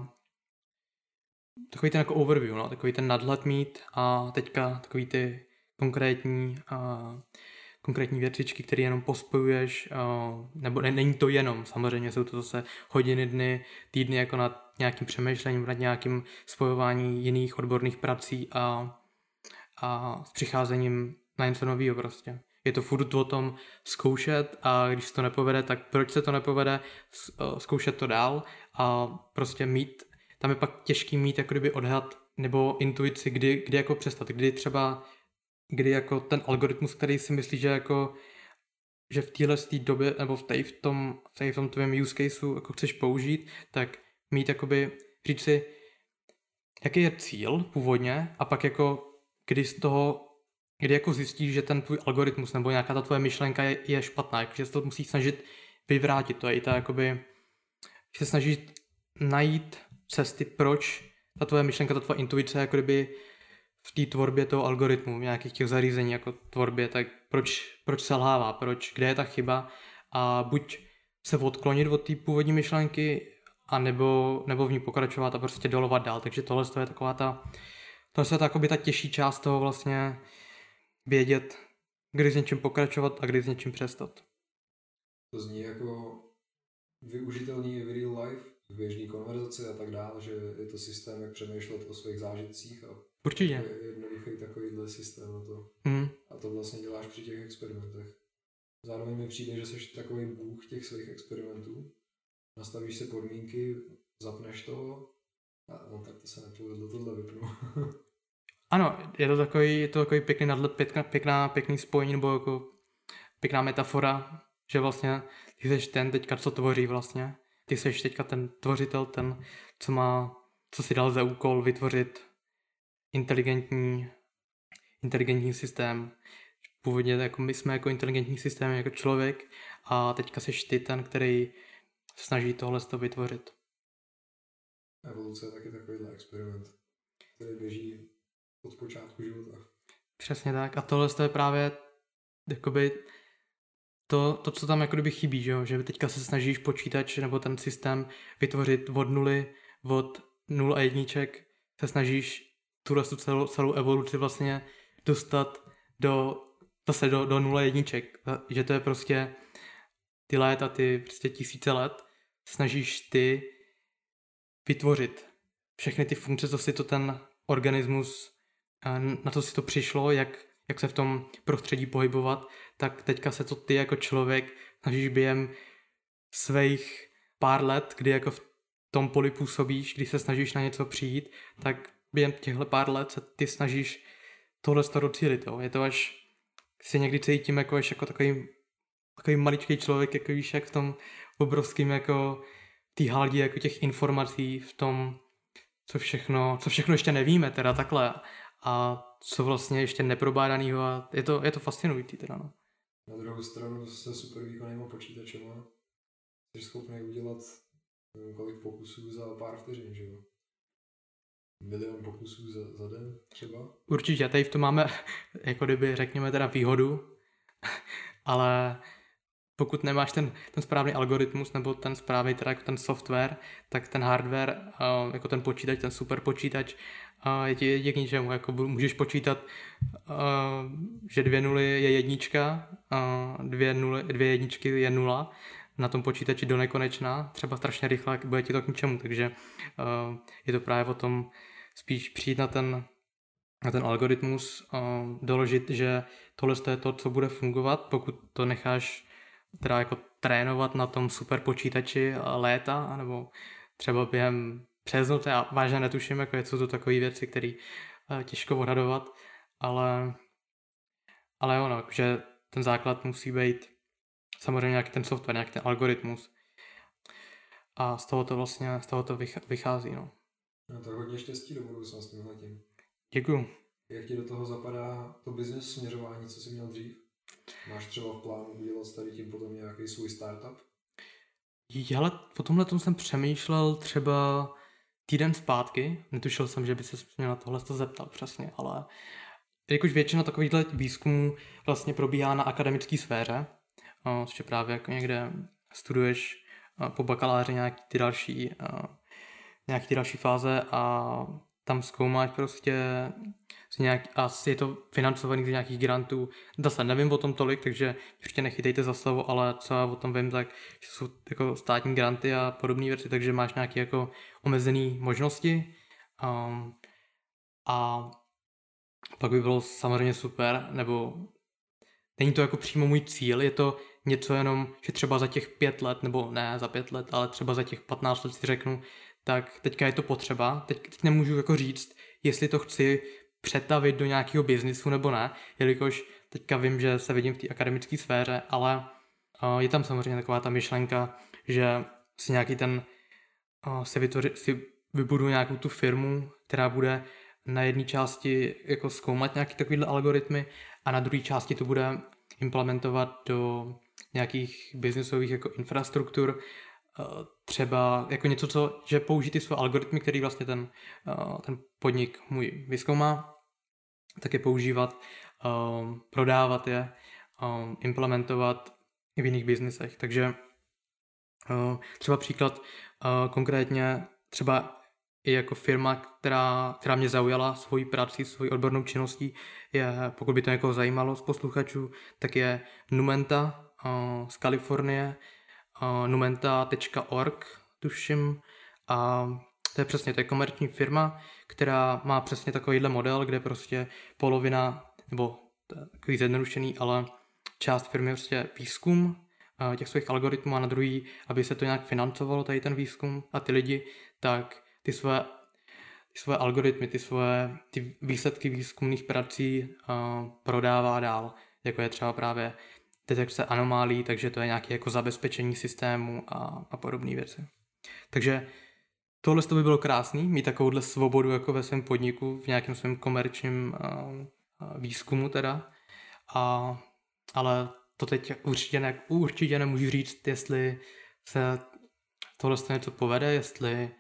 takový ten jako overview, no, takový ten nadhled mít a teďka takový ty konkrétní uh, konkrétní věcičky, které jenom pospojuješ, uh, nebo ne, není to jenom, samozřejmě jsou to zase hodiny, dny, týdny jako nad nějakým přemýšlením, nad nějakým spojování jiných odborných prací a a s přicházením na něco nového prostě. Je to furt o tom zkoušet a když se to nepovede, tak proč se to nepovede, eh, zkoušet to dál a prostě mít, tam je pak těžký mít jako kdyby odhad nebo intuici, kdy, kdy jako přestat, kdy třeba, kdy jako ten algoritmus, který si myslí, že jako že v téhle době, nebo v, tej, v tom, v, tej, v tom tvém use caseu jako chceš použít, tak mít jakoby, říct si, jaký je cíl původně a pak jako kdy z toho, kdy jako zjistíš, že ten tvůj algoritmus nebo nějaká ta tvoje myšlenka je, je špatná, že se to musíš snažit vyvrátit, to je i ta jakoby, že se snažíš najít cesty, proč ta tvoje myšlenka, ta tvoje intuice, jako kdyby v té tvorbě toho algoritmu, v nějakých těch zařízení jako tvorbě, tak proč, proč selhává, proč, kde je ta chyba a buď se odklonit od té původní myšlenky, a nebo, nebo v ní pokračovat a prostě dolovat dál. Takže tohle je taková ta to je takoby ta těžší část toho vlastně vědět, kdy s něčím pokračovat a kdy s něčím přestat. To zní jako využitelný v real life, v běžné konverzaci a tak dále, že je to systém, jak přemýšlet o svých zážitcích a Určitě. je jednoduchý takovýhle systém na to. Mm. a to vlastně děláš při těch experimentech. Zároveň mi přijde, že jsi takový bůh těch svých experimentů. Nastavíš si podmínky, zapneš to a no tak to se nepovedlo, tohle vypnu. [laughs] ano, je to takový, je to takový pěkný nadhled, pěkná, pěkná, pěkný spojení, nebo jako pěkná metafora, že vlastně ty jsi ten teďka, co tvoří vlastně. Ty jsi teďka ten tvořitel, ten, co má, co si dal za úkol vytvořit inteligentní, inteligentní systém. Původně jako my jsme jako inteligentní systém, jako člověk a teďka jsi ty ten, který snaží tohle to vytvořit. Evoluce je taky takovýhle experiment, který běží od počátku života. Přesně tak. A tohle je právě jakoby to, to, co tam jako kdyby chybí, že, jo? že teďka se snažíš počítač nebo ten systém vytvořit od nuly, od nul a jedniček, se snažíš tuhle celou, celou evoluci vlastně dostat do, zase do, do nula jedniček, že to je prostě ty léta, ty prostě tisíce let, snažíš ty vytvořit všechny ty funkce, co si to ten organismus, na to si to přišlo, jak, jak se v tom prostředí pohybovat, tak teďka se to ty jako člověk snažíš během svých pár let, kdy jako v tom poli působíš, když se snažíš na něco přijít, tak během těchto pár let se ty snažíš tohle to docílit. Jo. Je to až si někdy cítím jako, až jako takový, takový maličký člověk, jako víš, jak v tom obrovským jako tý haldí jako těch informací v tom, co všechno, co všechno ještě nevíme, teda takhle. A co vlastně ještě neprobádanýho a je to, je to fascinující teda, no. Na druhou stranu se super výkonnýma počítačema jsi schopný udělat kolik pokusů za pár vteřin, že jo? Milion pokusů za, za den třeba? Určitě, tady v tom máme, [laughs] jako kdyby řekněme teda výhodu, [laughs] ale pokud nemáš ten, ten správný algoritmus nebo ten správný teda jako ten software, tak ten hardware, jako ten počítač, ten super počítač, je ti, je k ničemu. Jako můžeš počítat, že dvě nuly je jednička, dvě, nuly, dvě jedničky je nula, na tom počítači do nekonečna, třeba strašně rychle, bude ti to k ničemu, takže je to právě o tom spíš přijít na ten, na ten algoritmus, doložit, že tohle je to, co bude fungovat, pokud to necháš teda jako trénovat na tom super počítači léta, nebo třeba během přes noc, já vážně netuším, jako jsou to takové věci, které uh, těžko odhadovat, ale, ale ono, že ten základ musí být samozřejmě nějaký ten software, nějaký ten algoritmus. A z toho to vlastně, z toho to vychází, no. No to hodně štěstí do budoucna s tímhle tím. Děkuju. Jak ti do toho zapadá to business směřování, co jsi měl dřív? Máš třeba v plánu udělat tady tím potom nějaký svůj startup? Ale po tomhle tom jsem přemýšlel třeba týden zpátky, netušil jsem, že by se měl na tohle zeptal přesně, ale jakož většina takovýchhle výzkumů vlastně probíhá na akademické sféře, což je právě jako někde studuješ po bakaláři nějaký ty další, nějaký ty další fáze a tam zkoumáš prostě z nějak, a je to financovaný z nějakých grantů. Zase nevím o tom tolik, takže ještě nechytejte za slovo, ale co já o tom vím, tak že jsou jako státní granty a podobné věci, takže máš nějaké jako omezené možnosti. Um, a pak by bylo samozřejmě super, nebo není to jako přímo můj cíl, je to něco jenom, že třeba za těch pět let, nebo ne za pět let, ale třeba za těch 15 let si řeknu, tak teďka je to potřeba. Teď, teď nemůžu jako říct, jestli to chci přetavit do nějakého biznisu nebo ne, jelikož teďka vím, že se vidím v té akademické sféře, ale uh, je tam samozřejmě taková ta myšlenka, že si nějaký ten, uh, si, vytvoři, si vybudu nějakou tu firmu, která bude na jedné části jako zkoumat nějaký takovýhle algoritmy a na druhé části to bude implementovat do nějakých biznisových jako infrastruktur, třeba jako něco, co, že použít ty své algoritmy, který vlastně ten, ten podnik můj vyskoumá, tak je používat, prodávat je, implementovat i v jiných biznisech. Takže třeba příklad konkrétně třeba i jako firma, která, která mě zaujala svojí prací, svojí odbornou činností, je, pokud by to někoho zajímalo z posluchačů, tak je Numenta z Kalifornie, numenta.org, tuším, a to je přesně, to je komerční firma, která má přesně takovýhle model, kde prostě polovina, nebo takový zjednodušený, ale část firmy je prostě výzkum eh, těch svých algoritmů a na druhý, aby se to nějak financovalo, tady ten výzkum a ty lidi, tak ty své, ty své algoritmy, ty své ty výsledky výzkumných prací uh, prodává dál, jako je třeba právě detekce anomálí, takže to je nějaké jako zabezpečení systému a, a podobné věci. Takže tohle to by bylo krásný, mít takovouhle svobodu jako ve svém podniku, v nějakém svém komerčním uh, výzkumu teda. A, ale to teď určitě, ne, určitě nemůžu říct, jestli se tohle něco povede, jestli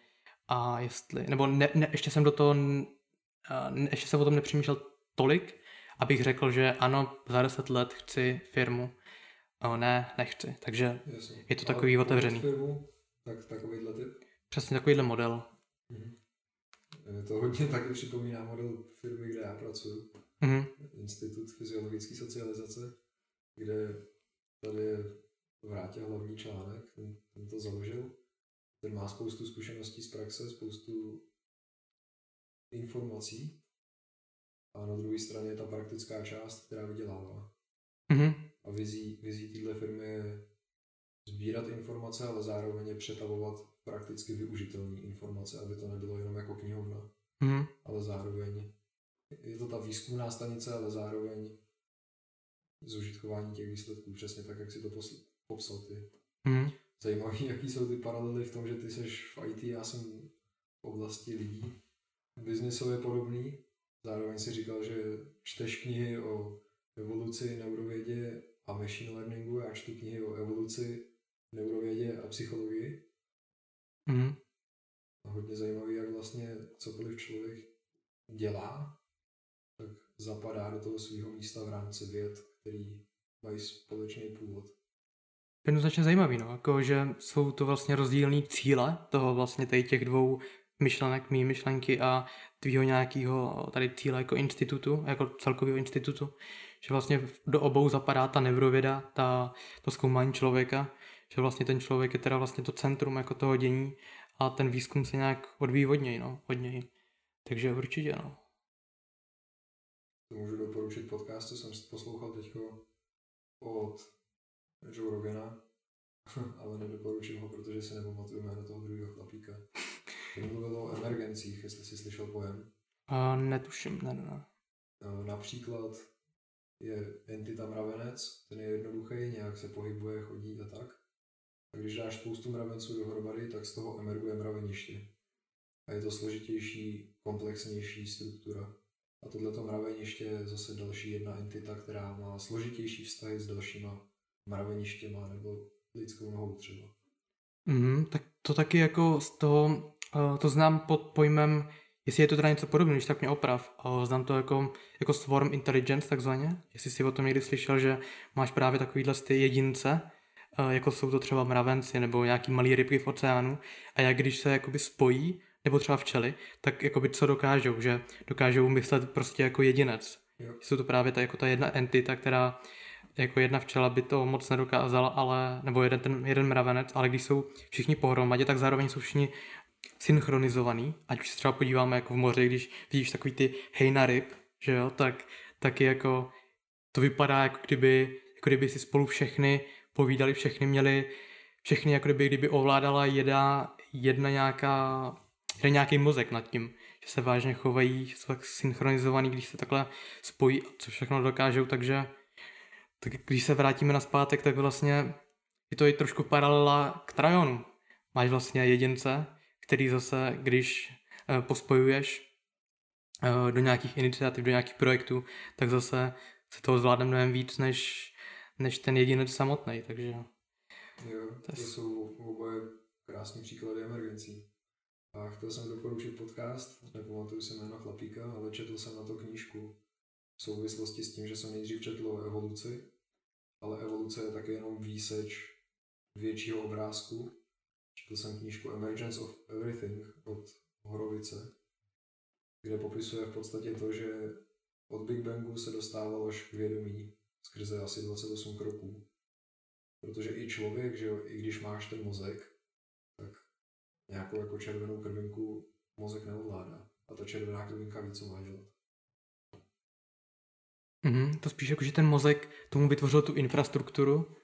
a jestli, nebo ne, ne, ještě jsem do toho, ne, ještě jsem o tom nepřemýšlel tolik, abych řekl, že ano, za deset let chci firmu. No, ne, nechci. Takže Jasně. je to takový Ale otevřený. Firmu, tak takovýhle typ? Přesně takovýhle model. Mm-hmm. To hodně taky připomíná model firmy, kde já pracuji. Mm-hmm. Institut fyziologické socializace, kde tady je vrátě hlavní článek, ten, ten to založil. Ten má spoustu zkušeností z praxe, spoustu informací. A na druhé straně je ta praktická část, která vydělává. Mm-hmm. A vizí, vizí této firmy je sbírat informace, ale zároveň je přetavovat prakticky využitelné informace, aby to nebylo jenom jako knihovna, mm. ale zároveň je to ta výzkumná stanice, ale zároveň zužitkování těch výsledků, přesně tak, jak si to posl- popsal ty. Mm. Zajímavý, jaký jsou ty paralely v tom, že ty seš v IT, já jsem v oblasti lidí biznisově podobný. Zároveň si říkal, že čteš knihy o evoluci, neurovědě a machine learningu. Já čtu knihy o evoluci, neurovědě a psychologii. Mm. A hodně zajímavý, jak vlastně cokoliv člověk dělá, tak zapadá do toho svého místa v rámci věd, který mají společný původ. Jednoznačně zajímavý, no, jako, že jsou to vlastně rozdílné cíle toho vlastně tady těch dvou myšlenek, mý myšlenky a tvýho nějakého tady cíle jako institutu, jako celkového institutu, že vlastně do obou zapadá ta neurověda, ta, to zkoumání člověka že vlastně ten člověk je teda vlastně to centrum jako toho dění a ten výzkum se nějak odvíjí od něj, no, od něj. Takže určitě, no. Můžu doporučit podcast, co jsem poslouchal teďko od Joe Rogana, [laughs] ale nedoporučím ho, protože si nepamatuju jméno toho druhého chlapíka. Ten mluvil o emergencích, jestli jsi slyšel pojem. Uh, netuším, ne, ne. Uh, například je entita mravenec, ten je jednoduchý, nějak se pohybuje, chodí a tak. A když dáš spoustu mravenců dohromady, tak z toho emerguje mraveniště. A je to složitější, komplexnější struktura. A tohleto mraveniště je zase další jedna entita, která má složitější vztahy s dalšíma mraveništěma nebo lidskou nohou třeba. Mm, tak to taky jako z toho, to znám pod pojmem, jestli je to teda něco podobného, když tak mě oprav. Uh, znám to jako, jako swarm intelligence takzvaně, jestli jsi o tom někdy slyšel, že máš právě takovýhle ty jedince, jako jsou to třeba mravenci nebo nějaký malý rybky v oceánu a jak když se jakoby spojí, nebo třeba včely, tak jakoby co dokážou, že dokážou myslet prostě jako jedinec. Jo. Jsou to právě ta, jako ta jedna entita, která jako jedna včela by to moc nedokázala, ale, nebo jeden, ten, jeden mravenec, ale když jsou všichni pohromadě, tak zároveň jsou všichni synchronizovaný, ať už se třeba podíváme jako v moři, když vidíš takový ty hejna ryb, že jo, tak taky jako to vypadá jako kdyby, jako kdyby si spolu všechny povídali všechny, měli všechny, jako kdyby, kdyby ovládala jedna, jedna nějaká, jeden nějaký mozek nad tím, že se vážně chovají, jsou tak synchronizovaný, když se takhle spojí, co všechno dokážou, takže tak když se vrátíme na zpátek, tak vlastně je to i trošku paralela k Trajonu. Máš vlastně jedince, který zase, když eh, pospojuješ eh, do nějakých iniciativ, do nějakých projektů, tak zase se toho zvládne mnohem víc, než než ten jedinec samotný, takže... Jo, to, jsou oboje krásní příklady emergencí. A chtěl jsem doporučit podcast, nepamatuju si jméno chlapíka, ale četl jsem na to knížku v souvislosti s tím, že jsem nejdřív četl o evoluci, ale evoluce je taky jenom výseč většího obrázku. Četl jsem knížku Emergence of Everything od Horovice, kde popisuje v podstatě to, že od Big Bangu se dostávalo až k vědomí skrze asi 28 kroků. Protože i člověk, že jo, i když máš ten mozek, tak nějakou jako červenou krvinku mozek neovládá. A ta červená krvinka ví, co má dělat. Mm-hmm. To spíš jako, že ten mozek tomu vytvořil tu infrastrukturu,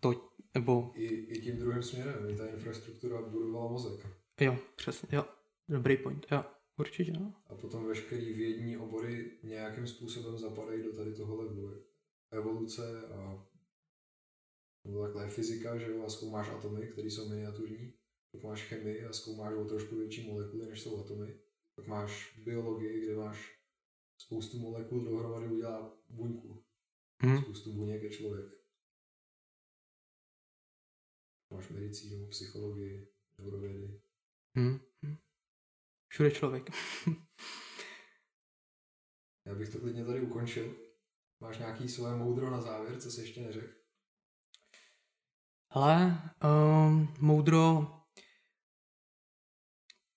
to, nebo... I, I tím druhým směrem, i ta infrastruktura budovala mozek. Jo, přesně, jo. Dobrý point, jo. Určitě, no. A potom veškerý vědní obory nějakým způsobem zapadají do tady toho levelu. Evoluce a nebo takhle je fyzika, že jo, a zkoumáš atomy, které jsou miniaturní. Pak máš chemii a zkoumáš o trošku větší molekuly, než jsou atomy. Pak máš biologii, kde máš spoustu molekul dohromady udělá buňku. Mm. Spoustu buněk je člověk. Máš medicínu, psychologii, neurovědy. Mm. Všude člověk. [laughs] Já bych to klidně tady ukončil. Máš nějaký své moudro na závěr, co jsi ještě neřekl? Ale um, moudro,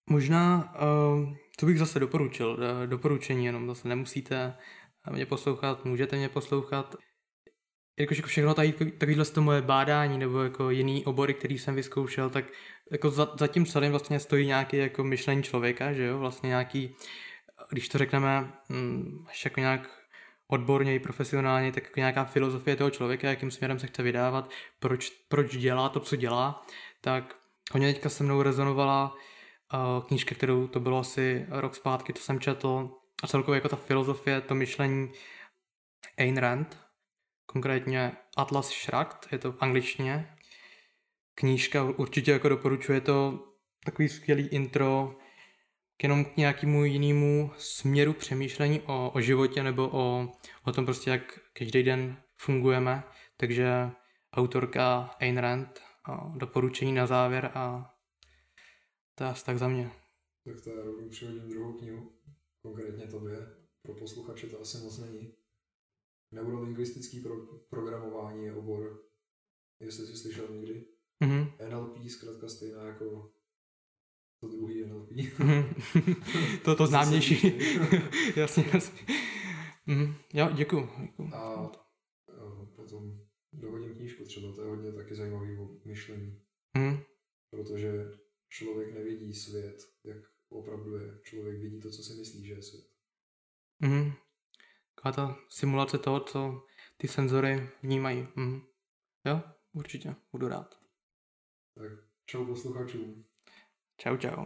možná, um, to bych zase doporučil, eh, doporučení, jenom zase nemusíte mě poslouchat, můžete mě poslouchat. Jakož jako všechno tady, takovýhle to moje bádání nebo jako jiný obory, který jsem vyzkoušel, tak jako za, za tím celým vlastně stojí nějaký jako myšlení člověka, že jo, vlastně nějaký, když to řekneme hm, až jako nějak odborně, profesionálně, tak jako nějaká filozofie toho člověka, jakým směrem se chce vydávat, proč, proč dělá to, co dělá, tak hodně teďka se mnou rezonovala uh, knížka, kterou to bylo asi rok zpátky, to jsem četl, a celkově jako ta filozofie, to myšlení Ayn Rand, konkrétně Atlas Shrugged, je to v angličtině. Knížka určitě jako doporučuje to takový skvělý intro k jenom k nějakému jinému směru přemýšlení o, o životě nebo o, o tom prostě, jak každý den fungujeme. Takže autorka Ayn Rand, doporučení na závěr a to je asi tak za mě. Tak to já rovnou přihodím druhou knihu, konkrétně tobě. Pro posluchače to asi moc není. Neurolingvistický pro, programování je obor, jestli jsi slyšel někdy. Mm-hmm. NLP zkrátka stejná jako to druhý NLP. [laughs] to to známější. [laughs] jasně, jasně. Mm, jo, děkuji. A jo, potom dohodím knížku třeba, to je hodně taky zajímavý myšlení. Mm. Protože člověk nevidí svět, jak opravdu je. Člověk vidí to, co si myslí, že je svět. Mm. Taková ta simulace toho, co ty senzory vnímají. Mm. Jo, určitě, budu rád. Tak čau posluchačům. Čau, čau.